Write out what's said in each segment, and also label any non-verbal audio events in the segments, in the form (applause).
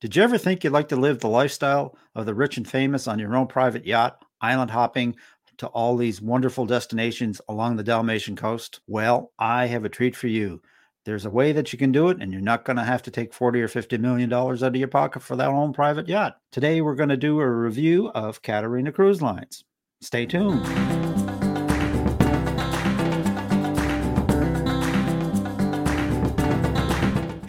Did you ever think you'd like to live the lifestyle of the rich and famous on your own private yacht, island hopping to all these wonderful destinations along the Dalmatian coast? Well, I have a treat for you. There's a way that you can do it, and you're not going to have to take 40 or 50 million dollars out of your pocket for that own private yacht. Today, we're going to do a review of Katarina Cruise Lines. Stay tuned.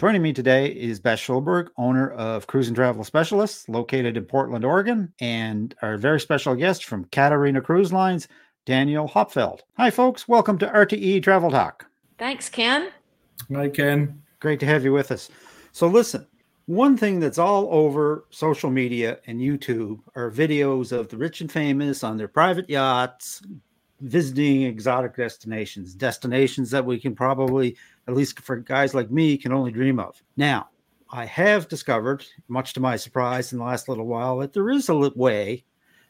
Joining me today is Beth Schulberg, owner of Cruise and Travel Specialists, located in Portland, Oregon, and our very special guest from Katarina Cruise Lines, Daniel Hauptfeld. Hi, folks. Welcome to RTE Travel Talk. Thanks, Ken. Hi, Ken. Great to have you with us. So, listen, one thing that's all over social media and YouTube are videos of the rich and famous on their private yachts, visiting exotic destinations, destinations that we can probably, at least for guys like me, can only dream of. Now, I have discovered, much to my surprise in the last little while, that there is a way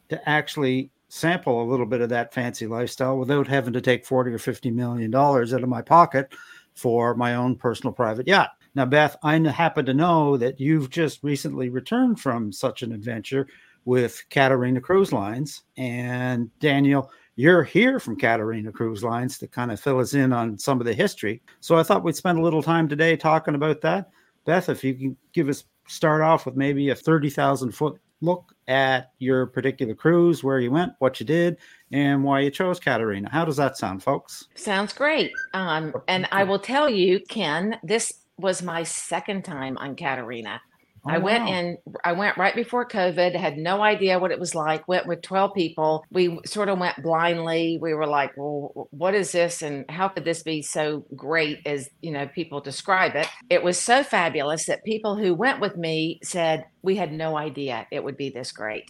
to actually sample a little bit of that fancy lifestyle without having to take 40 or 50 million dollars out of my pocket for my own personal private yacht. Now, Beth, I happen to know that you've just recently returned from such an adventure with Katarina Cruise Lines. And Daniel, you're here from Katarina Cruise Lines to kind of fill us in on some of the history. So I thought we'd spend a little time today talking about that. Beth, if you can give us start off with maybe a 30,000 foot look at your particular cruise, where you went, what you did, and why you chose Katarina. How does that sound, folks? Sounds great. Um, and I will tell you, Ken, this was my second time on Katarina. Oh, I went wow. in, I went right before COVID, had no idea what it was like, went with 12 people. We sort of went blindly. We were like, well, what is this? And how could this be so great as, you know, people describe it? It was so fabulous that people who went with me said, we had no idea it would be this great.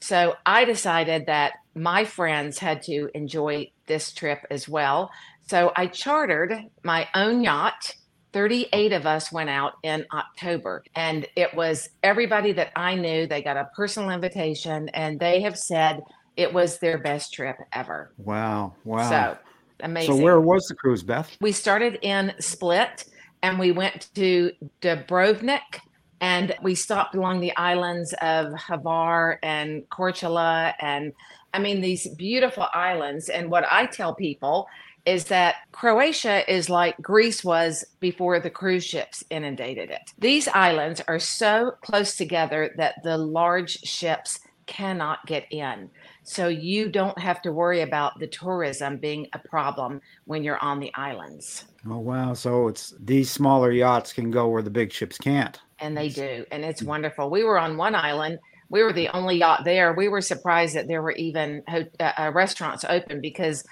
So I decided that my friends had to enjoy this trip as well. So I chartered my own yacht 38 of us went out in October, and it was everybody that I knew. They got a personal invitation, and they have said it was their best trip ever. Wow. Wow. So amazing. So, where was the cruise, Beth? We started in Split and we went to Dubrovnik and we stopped along the islands of Hvar and Korčula and I mean these beautiful islands and what I tell people is that Croatia is like Greece was before the cruise ships inundated it. These islands are so close together that the large ships cannot get in. So you don't have to worry about the tourism being a problem when you're on the islands. Oh wow, so it's these smaller yachts can go where the big ships can't. And they do, and it's wonderful. We were on one island we were the only yacht there. We were surprised that there were even uh, uh restaurants open because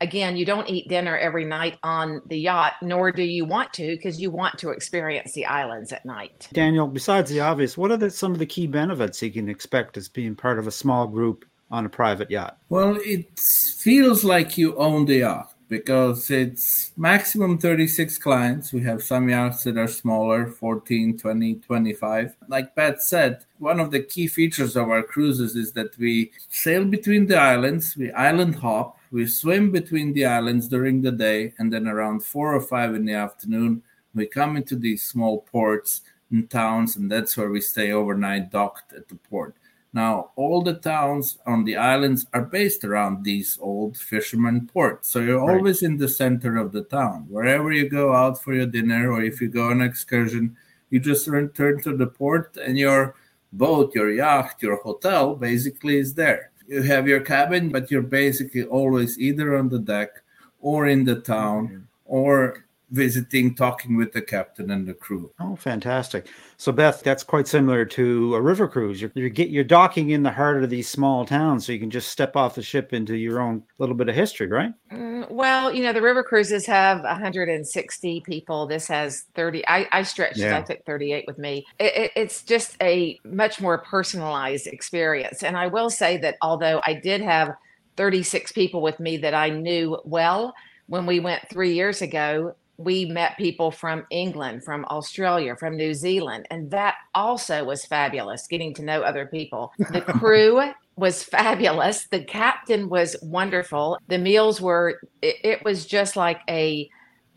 again, you don't eat dinner every night on the yacht, nor do you want to because you want to experience the islands at night. Daniel, besides the obvious, what are the, some of the key benefits you can expect as being part of a small group on a private yacht? Well, it feels like you own the yacht because it's maximum 36 clients. We have some yachts that are smaller, 14, 20, 25. Like Pat said, one of the key features of our cruises is that we sail between the islands, we island hop, we swim between the islands during the day, and then around four or five in the afternoon, we come into these small ports and towns, and that's where we stay overnight docked at the port. Now, all the towns on the islands are based around these old fishermen ports. So you're right. always in the center of the town. Wherever you go out for your dinner or if you go on an excursion, you just return to the port and your boat, your yacht, your hotel basically is there. You have your cabin, but you're basically always either on the deck or in the town mm-hmm. or visiting, talking with the captain and the crew. Oh, fantastic! So, Beth, that's quite similar to a river cruise. You're, you're get you're docking in the heart of these small towns, so you can just step off the ship into your own little bit of history, right? Mm, well, you know, the river cruises have 160 people. This has 30. I, I stretched. Yeah. I took 38 with me. It, it, it's just a much more personalized experience, and I will say that although I did have 36 people with me that I knew well when we went three years ago we met people from England, from Australia, from New Zealand, and that also was fabulous getting to know other people. The (laughs) crew was fabulous. The captain was wonderful. The meals were, it, it was just like a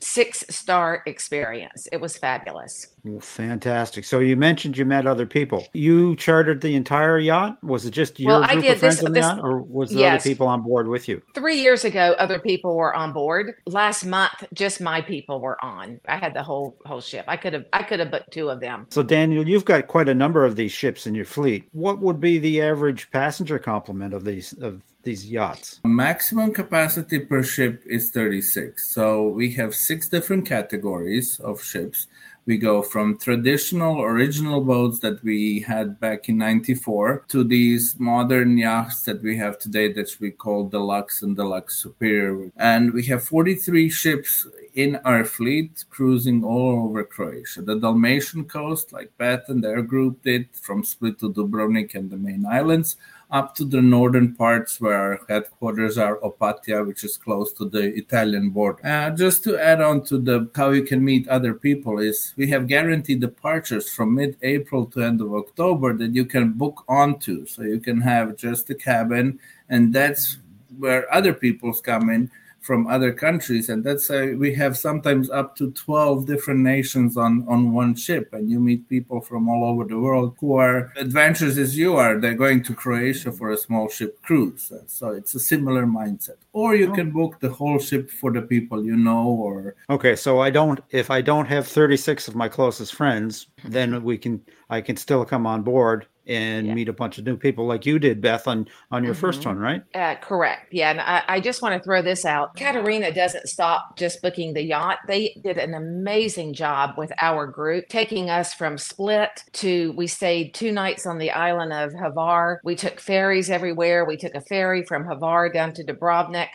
six star experience. It was fabulous. Well, fantastic. So you mentioned you met other people. You chartered the entire yacht. Was it just your well, group of friends this, on the this, yacht, or was there yes. other people on board with you? Three years ago, other people were on board. Last month, just my people were on. I had the whole whole ship. I could have I could have booked two of them. So Daniel, you've got quite a number of these ships in your fleet. What would be the average passenger complement of these of these yachts? Maximum capacity per ship is 36. So we have six different categories of ships. We go from traditional original boats that we had back in 94 to these modern yachts that we have today that we call Deluxe and Deluxe Superior. And we have 43 ships in our fleet cruising all over Croatia. The Dalmatian coast, like Beth and their group did, from Split to Dubrovnik and the main islands up to the northern parts where our headquarters are Opatija, which is close to the Italian border. Uh, just to add on to the how you can meet other people is we have guaranteed departures from mid-April to end of October that you can book onto, so you can have just a cabin, and that's where other people's come in from other countries and that's why we have sometimes up to 12 different nations on on one ship and you meet people from all over the world who are adventurous as you are. They're going to croatia for a small ship cruise so it's a similar mindset. Or you can book the whole ship for the people you know or okay so i don't if i don't have 36 of my closest friends then we can i can still come on board and yeah. meet a bunch of new people like you did, Beth, on on your mm-hmm. first one, right? Uh, correct. Yeah, and I, I just want to throw this out. Katarina doesn't stop just booking the yacht. They did an amazing job with our group, taking us from Split to we stayed two nights on the island of Hvar. We took ferries everywhere. We took a ferry from Hvar down to Dubrovnik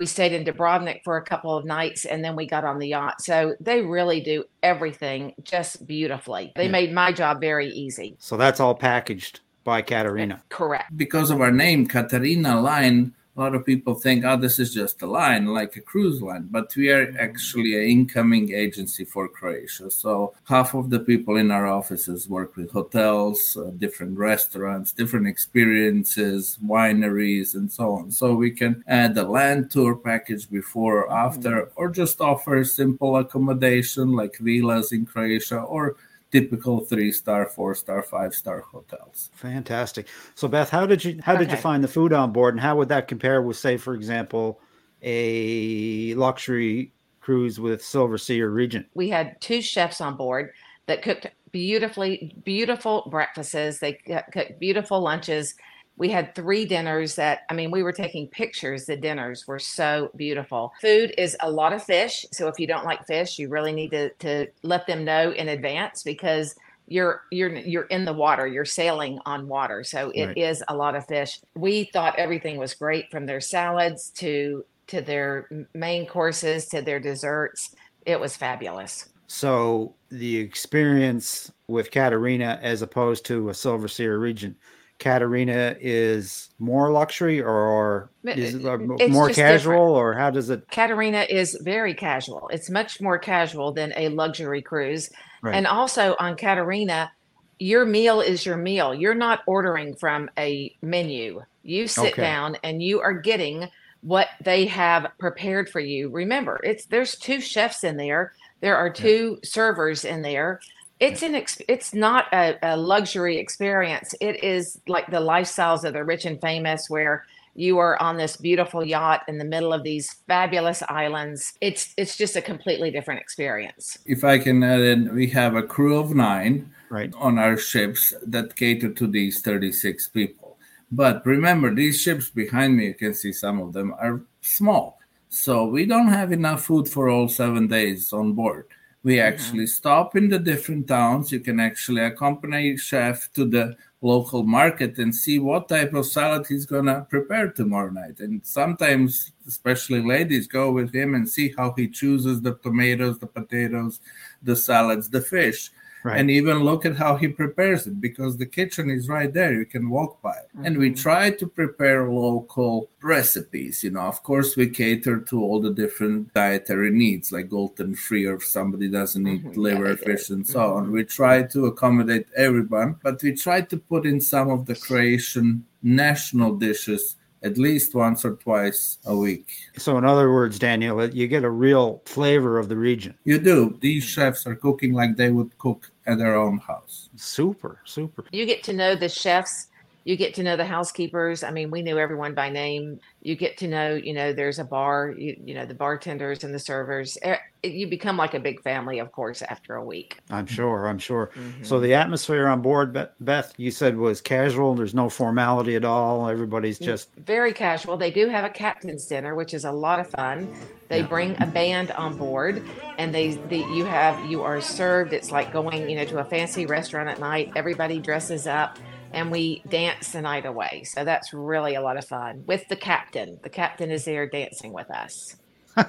we stayed in Dubrovnik for a couple of nights and then we got on the yacht. So they really do everything just beautifully. They yeah. made my job very easy. So that's all packaged by Katarina. Correct. Because of our name, Katarina Line, a lot of people think, oh, this is just a line, like a cruise line. But we are actually an incoming agency for Croatia. So half of the people in our offices work with hotels, uh, different restaurants, different experiences, wineries, and so on. So we can add a land tour package before or after, mm-hmm. or just offer simple accommodation like villas in Croatia or typical three star, four star, five star hotels. Fantastic. So Beth, how did you how okay. did you find the food on board, and how would that compare with, say, for example, a luxury cruise with Silversea or Regent? We had two chefs on board that cooked beautifully, beautiful breakfasts. They cooked beautiful lunches we had three dinners that i mean we were taking pictures. The dinners were so beautiful. Food is a lot of fish so if you don't like fish you really need to, to let them know in advance because you're you're you're in the water. You're sailing on water so it right. is a lot of fish. We thought everything was great from their salads to to their main courses to their desserts. It was fabulous. So the experience with Katarina as opposed to a Silversea or Regent Katarina is more luxury or is it more casual different. or how does it Katarina is very casual. It's much more casual than a luxury cruise. Right. And also on Katarina, your meal is your meal. You're not ordering from a menu. You sit okay. down and you are getting what they have prepared for you. Remember, it's there's two chefs in there. There are two yeah. servers in there it's an ex- it's not a, a, luxury experience. It is like the lifestyles of the rich and famous where you are on this beautiful yacht in the middle of these fabulous islands. It's it's just a completely different experience. If i can add in we have a crew of nine right. on our ships that cater to these 36 people. But remember these ships behind me you can see some of them are small. So we don't have enough food for all seven days on board we actually mm-hmm. stop in the different towns. You can actually accompany chef to the local market and see what type of salad he's gonna prepare tomorrow night. And sometimes, especially ladies, go with him and see how he chooses the tomatoes, the potatoes, the salads, the fish. Right. And even look at how he prepares it because the kitchen is right there. You can walk by it. Mm-hmm. And we mm-hmm. try to prepare local recipes. You know, of course, we cater to all the different dietary needs, like gluten free, or if somebody doesn't eat mm-hmm. liver, yeah, fish, and so on. Mm-hmm. We try to accommodate everyone, but we try to put in some of the Croatian national dishes at least once or twice a week. So, in other words, Daniel, you get a real flavor of the region. You do. These chefs are cooking like they would cook at their own house. Super, super. You get to know the chefs you get to know the housekeepers. I mean, we knew everyone by name. You get to know, you know, there's a bar, you, you know, the bartenders and the servers. You become like a big family, of course, after a week. I'm sure. I'm sure. Mm-hmm. So the atmosphere on board, Beth, you said was casual. There's no formality at all. Everybody's mm, just very casual. They do have a captain's dinner, which is a lot of fun. They yeah. bring a band on board, and they, the you have you are served. It's like going, you know, to a fancy restaurant at night. Everybody dresses up and we dance the night away. So that's really a lot of fun with the captain. The captain is there dancing with us. (laughs)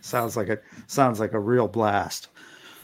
sounds like a sounds like a real blast.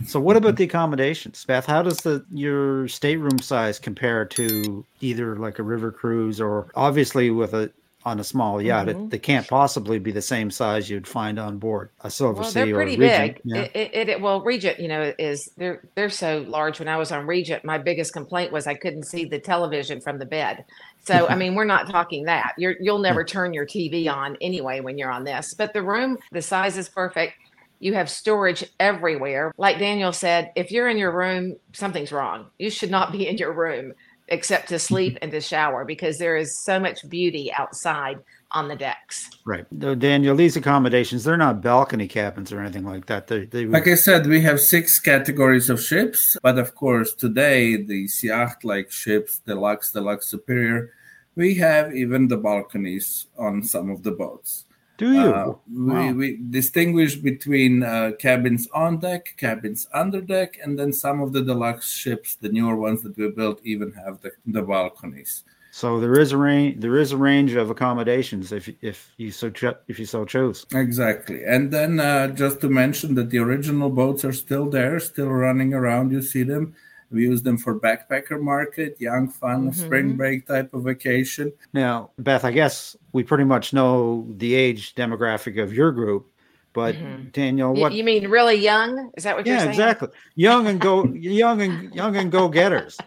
So what about the accommodations, Beth? How does the your stateroom size compare to either like a river cruise or obviously with a on a small yacht. Mm-hmm. It, they can't possibly be the same size you'd find on board a Silver well, Sea they're pretty big. Yeah. It, it, it, well, Regent, you know, is they're they're so large. When I was on Regent, my biggest complaint was I couldn't see the television from the bed. So I (laughs) mean, we're not talking that. You're you'll never turn your TV on anyway when you're on this. But the room, the size is perfect. You have storage everywhere. Like Daniel said, if you're in your room, something's wrong. You should not be in your room except to mm-hmm. sleep and to shower because there is so much beauty outside on the decks. Right. Daniel, these accommodations, they're not balcony cabins or anything like that. They, they Like I said, we have six categories of ships. But of course, today, the yacht like ships, deluxe, deluxe superior, we have even the balconies on some of the boats. Do you? Uh, wow. we, we distinguish between uh, cabins on deck, cabins under deck, and then some of the deluxe ships, the newer ones that we built, even have the, the balconies. So there is a range. There is a range of accommodations if if you so cho- if you so chose. Exactly, and then uh, just to mention that the original boats are still there, still running around. You see them. We use them for backpacker market, young fun, mm-hmm. spring break type of vacation. Now, Beth, I guess we pretty much know the age demographic of your group, but mm-hmm. Daniel, what you mean really young? Is that what yeah, you're saying? Yeah, exactly. Young and go young and young and go getters.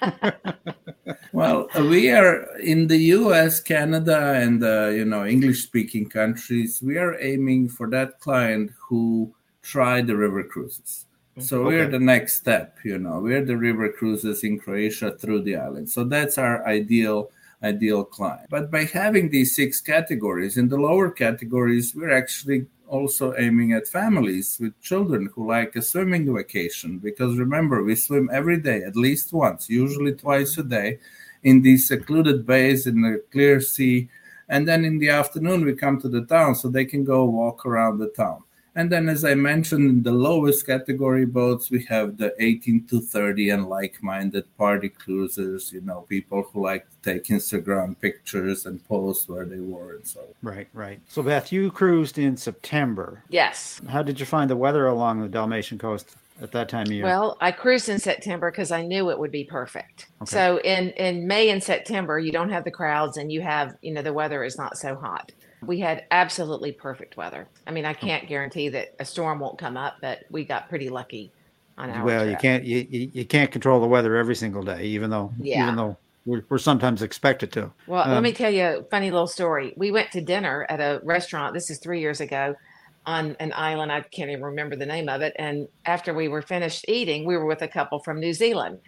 (laughs) well, we are in the U.S., Canada, and uh, you know English-speaking countries. We are aiming for that client who tried the river cruises. So okay. we're the next step, you know. We're the river cruises in Croatia through the island. So that's our ideal ideal client. But by having these six categories, in the lower categories, we're actually also aiming at families with children who like a swimming vacation. Because remember, we swim every day, at least once, usually twice a day, in these secluded bays in the clear sea. And then in the afternoon, we come to the town so they can go walk around the town. And then, as I mentioned, in the lowest category boats, we have the 18 to 30 and like minded party cruisers, you know, people who like to take Instagram pictures and post where they were and so. Right, right. So, Beth, you cruised in September. Yes. How did you find the weather along the Dalmatian coast? At that time of year. Well, I cruised in September because I knew it would be perfect. Okay. So in in May and September, you don't have the crowds, and you have you know the weather is not so hot. We had absolutely perfect weather. I mean, I can't guarantee that a storm won't come up, but we got pretty lucky on our. Well, trip. you can't you, you can't control the weather every single day, even though yeah. even though we're, we're sometimes expected to. Well, um, let me tell you a funny little story. We went to dinner at a restaurant. This is three years ago on an island. I can't even remember the name of it. And after we were finished eating, we were with a couple from New Zealand.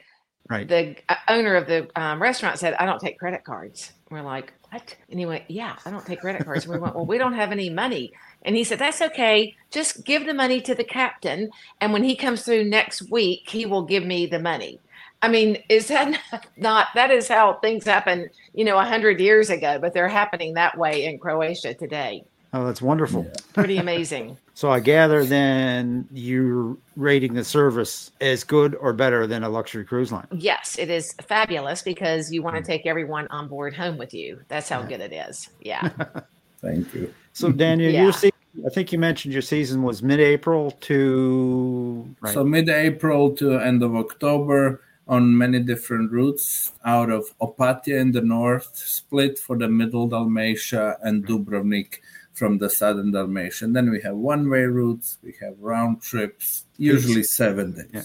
Right. The uh, owner of the um, restaurant said, "I don't take credit cards." We're like, what? And he went, yeah, I don't take credit cards. And we went, well, we don't have any money. And he said, that's okay. Just give the money to the captain. And when he comes through next week, he will give me the money. I mean, is that (laughs) not, that is how things happen, you know, a hundred years ago, but they're happening that way in Croatia today. Oh, that's wonderful. Pretty amazing. (laughs) so I gather then you're rating the service as good or better than a luxury cruise line. Yes, it is fabulous because you want to hmm. take everyone on board home with you. That's how good it is. Yeah. (laughs) Thank you. So Daniel, yeah. your season, I think you mentioned your season was mid-April to right. so mid-April to end of October on many different routes out of Opatija in the north, Split for the middle Dalmatia, and Dubrovnik from the southern Dalmatian. Then we have one way routes, we have round trips, usually seven days. Yeah.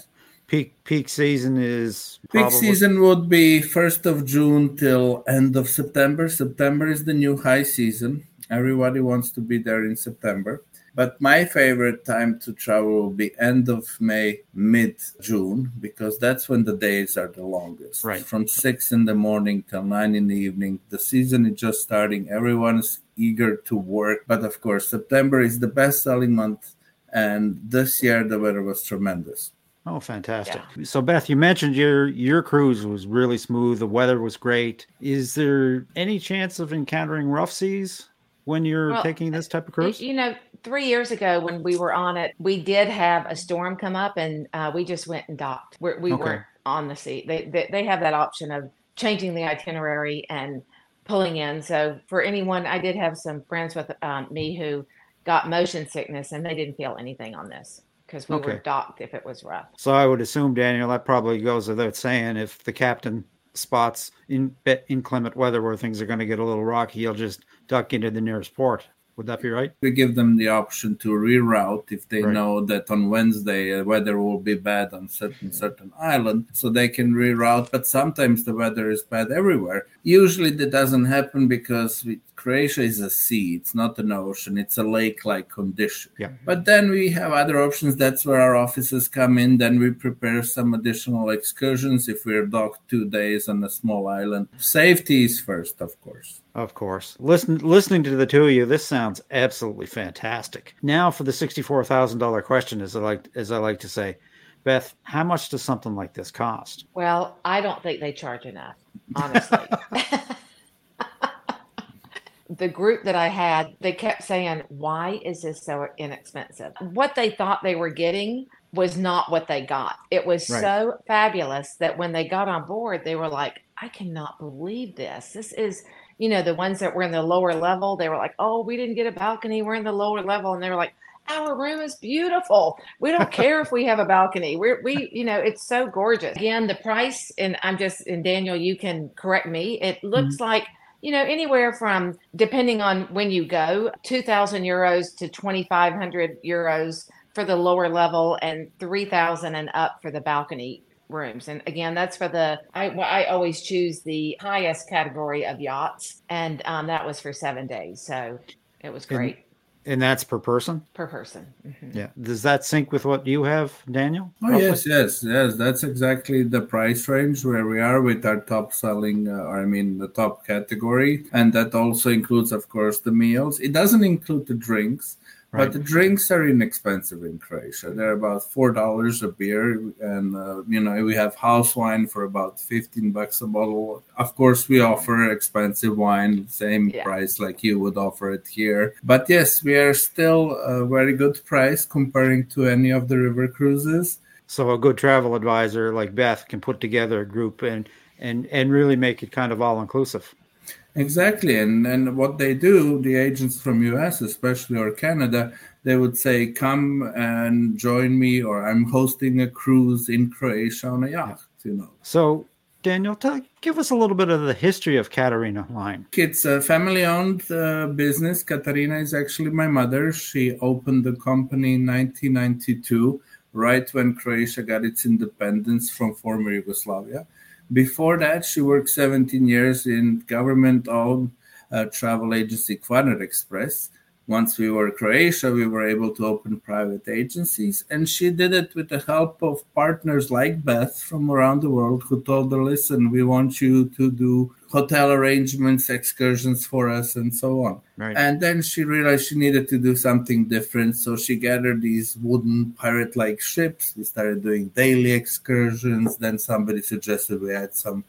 peak peak season is peak season would be first of June till end of September. September is the new high season. Everybody wants to be there in September. But my favorite time to travel will be end of May, mid June, because that's when the days are the longest. Right. From six in the morning till nine in the evening. The season is just starting. Everyone's eager to work. But of course, September is the best selling month. And this year, the weather was tremendous. Oh, fantastic! Yeah. So, Beth, you mentioned your your cruise was really smooth. The weather was great. Is there any chance of encountering rough seas when you're well, taking this type of cruise? You know, three years ago when we were on it, we did have a storm come up, and uh, we just went and docked. We're, we okay. weren't on the sea. They, they they have that option of changing the itinerary and pulling in. So for anyone, I did have some friends with um, me who got motion sickness, and they didn't feel anything on this because we okay. were docked if it was rough. So I would assume, Daniel, that probably goes without saying. If the captain spots in inclement weather where things are going to get a little rocky, he'll just duck into the nearest port. Would that be right? We give them the option to reroute if they right. know that on Wednesday uh, weather will be bad on certain certain island, so they can reroute. But sometimes the weather is bad everywhere. Usually that doesn't happen because we, Croatia is a sea; it's not an ocean; it's a lake-like condition. Yeah. Mm-hmm. But then we have other options. That's where our offices come in. Then we prepare some additional excursions if we're docked two days on a small island. Safety is first, of course. Of course. Listen, listening to the two of you, this sounds absolutely fantastic. Now for the sixty-four thousand dollar question, as I like as I like to say, Beth, how much does something like this cost? Well, I don't think they charge enough, honestly. (laughs) (laughs) the group that I had, they kept saying, "Why is this so inexpensive?" What they thought they were getting was not what they got. It was right. so fabulous that when they got on board, they were like, "I cannot believe this. This is." you know, the ones that were in the lower level, they were like, oh, we didn't get a balcony. We're in the lower level. And they were like, our room is beautiful. We don't care if we have a balcony. We're, we, you know, it's so gorgeous. Again, the price, and I'm just, and Daniel, you can correct me. It looks mm-hmm. like, you know, anywhere from, depending on when you go, 2,000 euros to 2,500 euros for the lower level and 3,000 and up for the balcony rooms. And again, that's for the, I, I always choose the highest category of yachts. And um, that was for seven days. So it was great. And, and that's per person? Per person. Mm-hmm. Yeah. Does that sync with what you have, Daniel? Oh, roughly? yes, yes, yes. That's exactly the price range where we are with our top selling, uh, I mean, the top category. And that also includes, of course, the meals. It doesn't include the drinks Right. But the drinks are inexpensive in Croatia. They're about four dollars a beer, and uh, you know we have house wine for about fifteen bucks a bottle. Of course, we offer expensive wine, same yeah. price like you would offer it here. But yes, we are still a very good price comparing to any of the river cruises. So a good travel advisor like Beth can put together a group and and and really make it kind of all inclusive. Exactly, and and what they do, the agents from US, especially or Canada, they would say, "Come and join me," or "I'm hosting a cruise in Croatia on a yacht." You know. So, Daniel, tell, give us a little bit of the history of Katarina Line. It's a family-owned uh, business. Katarina is actually my mother. She opened the company in 1992, right when Croatia got its independence from former Yugoslavia before that, she worked 17 years in government-owned uh, travel agency Kvarner Express. Once we were Croatia, we were able to open private agencies, and she did it with the help of partners like Beth from around the world who told her, "Listen, we want you to do hotel arrangements, excursions for us, and so on." Right. And then she realized she needed to do something different, so she gathered these wooden pirate-like ships. We started doing daily excursions. Then somebody suggested we had some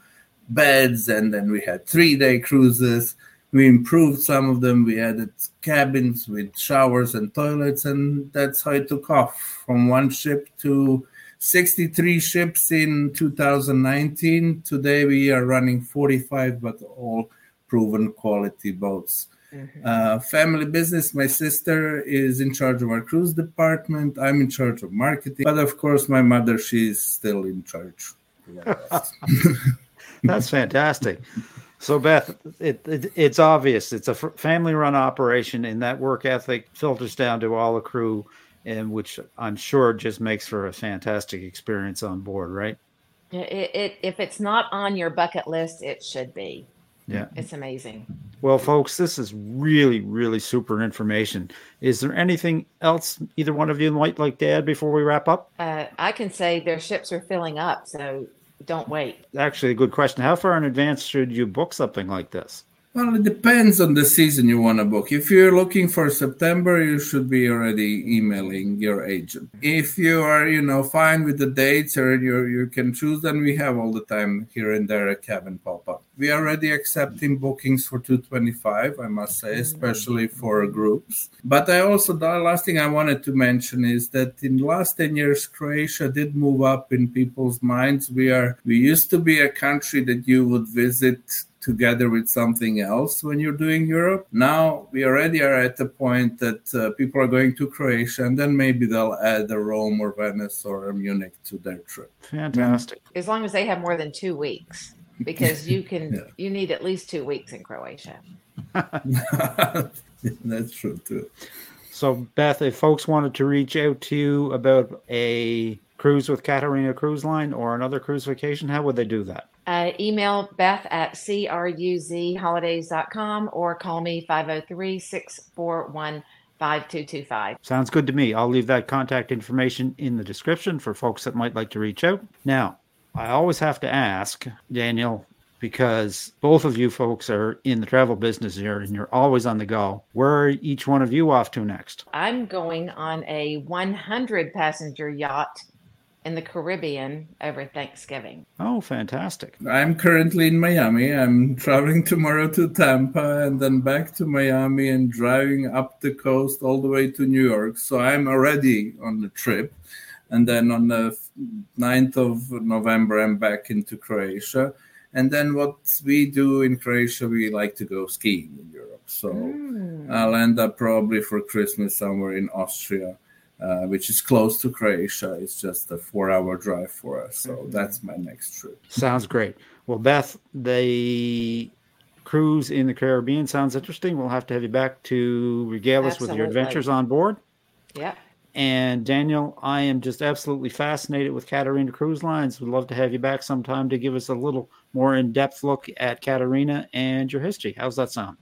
beds, and then we had three-day cruises we improved some of them. We added cabins with showers and toilets, and that's how it took off from one ship to 63 ships in 2019. Today we are running 45, but all proven quality boats. Mm-hmm. Uh, family business. My sister is in charge of our cruise department. I'm in charge of marketing, but of course, my mother she's still in charge. (laughs) That's fantastic. So Beth, it, it, it's obvious it's a family-run operation, and that work ethic filters down to all the crew and which I'm sure just makes for a fantastic experience on board, right? It, it, if it's not on your bucket list, it should be. Yeah. It's amazing. Well, folks, this is really, really super information. Is there anything else either one of you might like to add before we wrap up? Uh, I can say their ships are filling up, so don't wait. Actually, a good question. How far in advance should you book something like this? Well, it depends on the season you want to book. If you're looking for September, you should be already emailing your agent. If you are, you know, fine with the dates or you you can choose, then we have all the time here and there a cabin pop up. We are already accepting bookings for 225, I must say, mm. especially for groups. But I also the last thing I wanted to mention is that in the last 10 years, Croatia did move up in people's minds. We are we used to be a country that you would visit together with something else when you're doing Europe. Now we already are at the point that uh, people are going to Croatia and then maybe they'll add a Rome or Venice or Munich to their trip. Fantastic. As long as they have more than two weeks, because you can, (laughs) Yeah. you need at least two weeks in Croatia. (laughs) (laughs) That's true too. So, Beth, if folks wanted to reach out to you about a cruise with Katarina Cruise Line or another cruise vacation, how would they do that? Uh, email Beth at cruzholidays.com or call me 503 641 5225. Sounds good to me. I'll leave that contact information in the description for folks that might like to reach out. Now, I always have to ask, Daniel, because both of you folks are in the travel business here and you're always on the go. Where are each one of you off to next? I'm going on a 100 passenger yacht in the Caribbean over Thanksgiving. Oh, fantastic. I'm currently in Miami. I'm traveling tomorrow to Tampa and then back to Miami and driving up the coast all the way to New York. So I'm already on the trip. And then on the 9th of November, I'm back into Croatia. And then what we do in Croatia, we like to go skiing in Europe. So Mm. I'll end up probably for Christmas somewhere in Austria, uh, which is close to Croatia. It's just a four hour drive for us. So that's my next trip. Sounds great. Well, Beth, the cruise in the Caribbean sounds interesting. We'll have to have you back to regale us with your adventures on board. Yeah. And Daniel, I am just absolutely fascinated with Katarina Cruise Lines. We'd love to have you back sometime to give us a little more in depth look at Katarina and your history. How's that sound?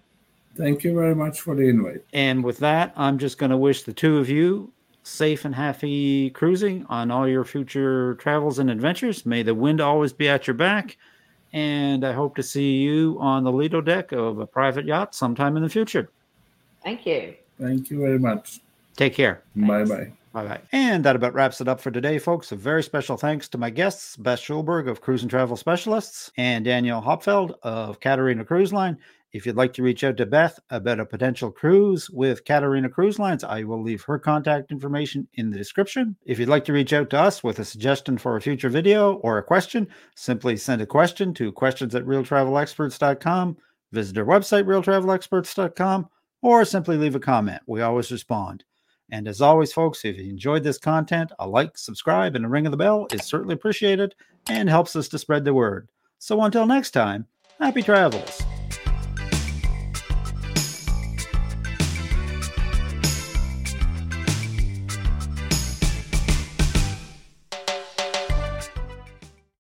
Thank you very much for the invite. And with that, I'm just going to wish the two of you safe and happy cruising on all your future travels and adventures. May the wind always be at your back. And I hope to see you on the Lido deck of a private yacht sometime in the future. Thank you. Thank you very much. Take care. Bye bye. Bye bye. And that about wraps it up for today, folks. A very special thanks to my guests, Beth Schulberg of Cruise and Travel Specialists and Danielle Hauptfeld of Katarina Cruise Line. If you'd like to reach out to Beth about a potential cruise with Katarina Cruise Lines, I will leave her contact information in the description. If you'd like to reach out to us with a suggestion for a future video or a question, simply send a question to questions at realtravelexperts.com, visit our website, realtravelexperts.com, or simply leave a comment. We always respond. And as always, folks, if you enjoyed this content, a like, subscribe, and a ring of the bell is certainly appreciated and helps us to spread the word. So until next time, happy travels.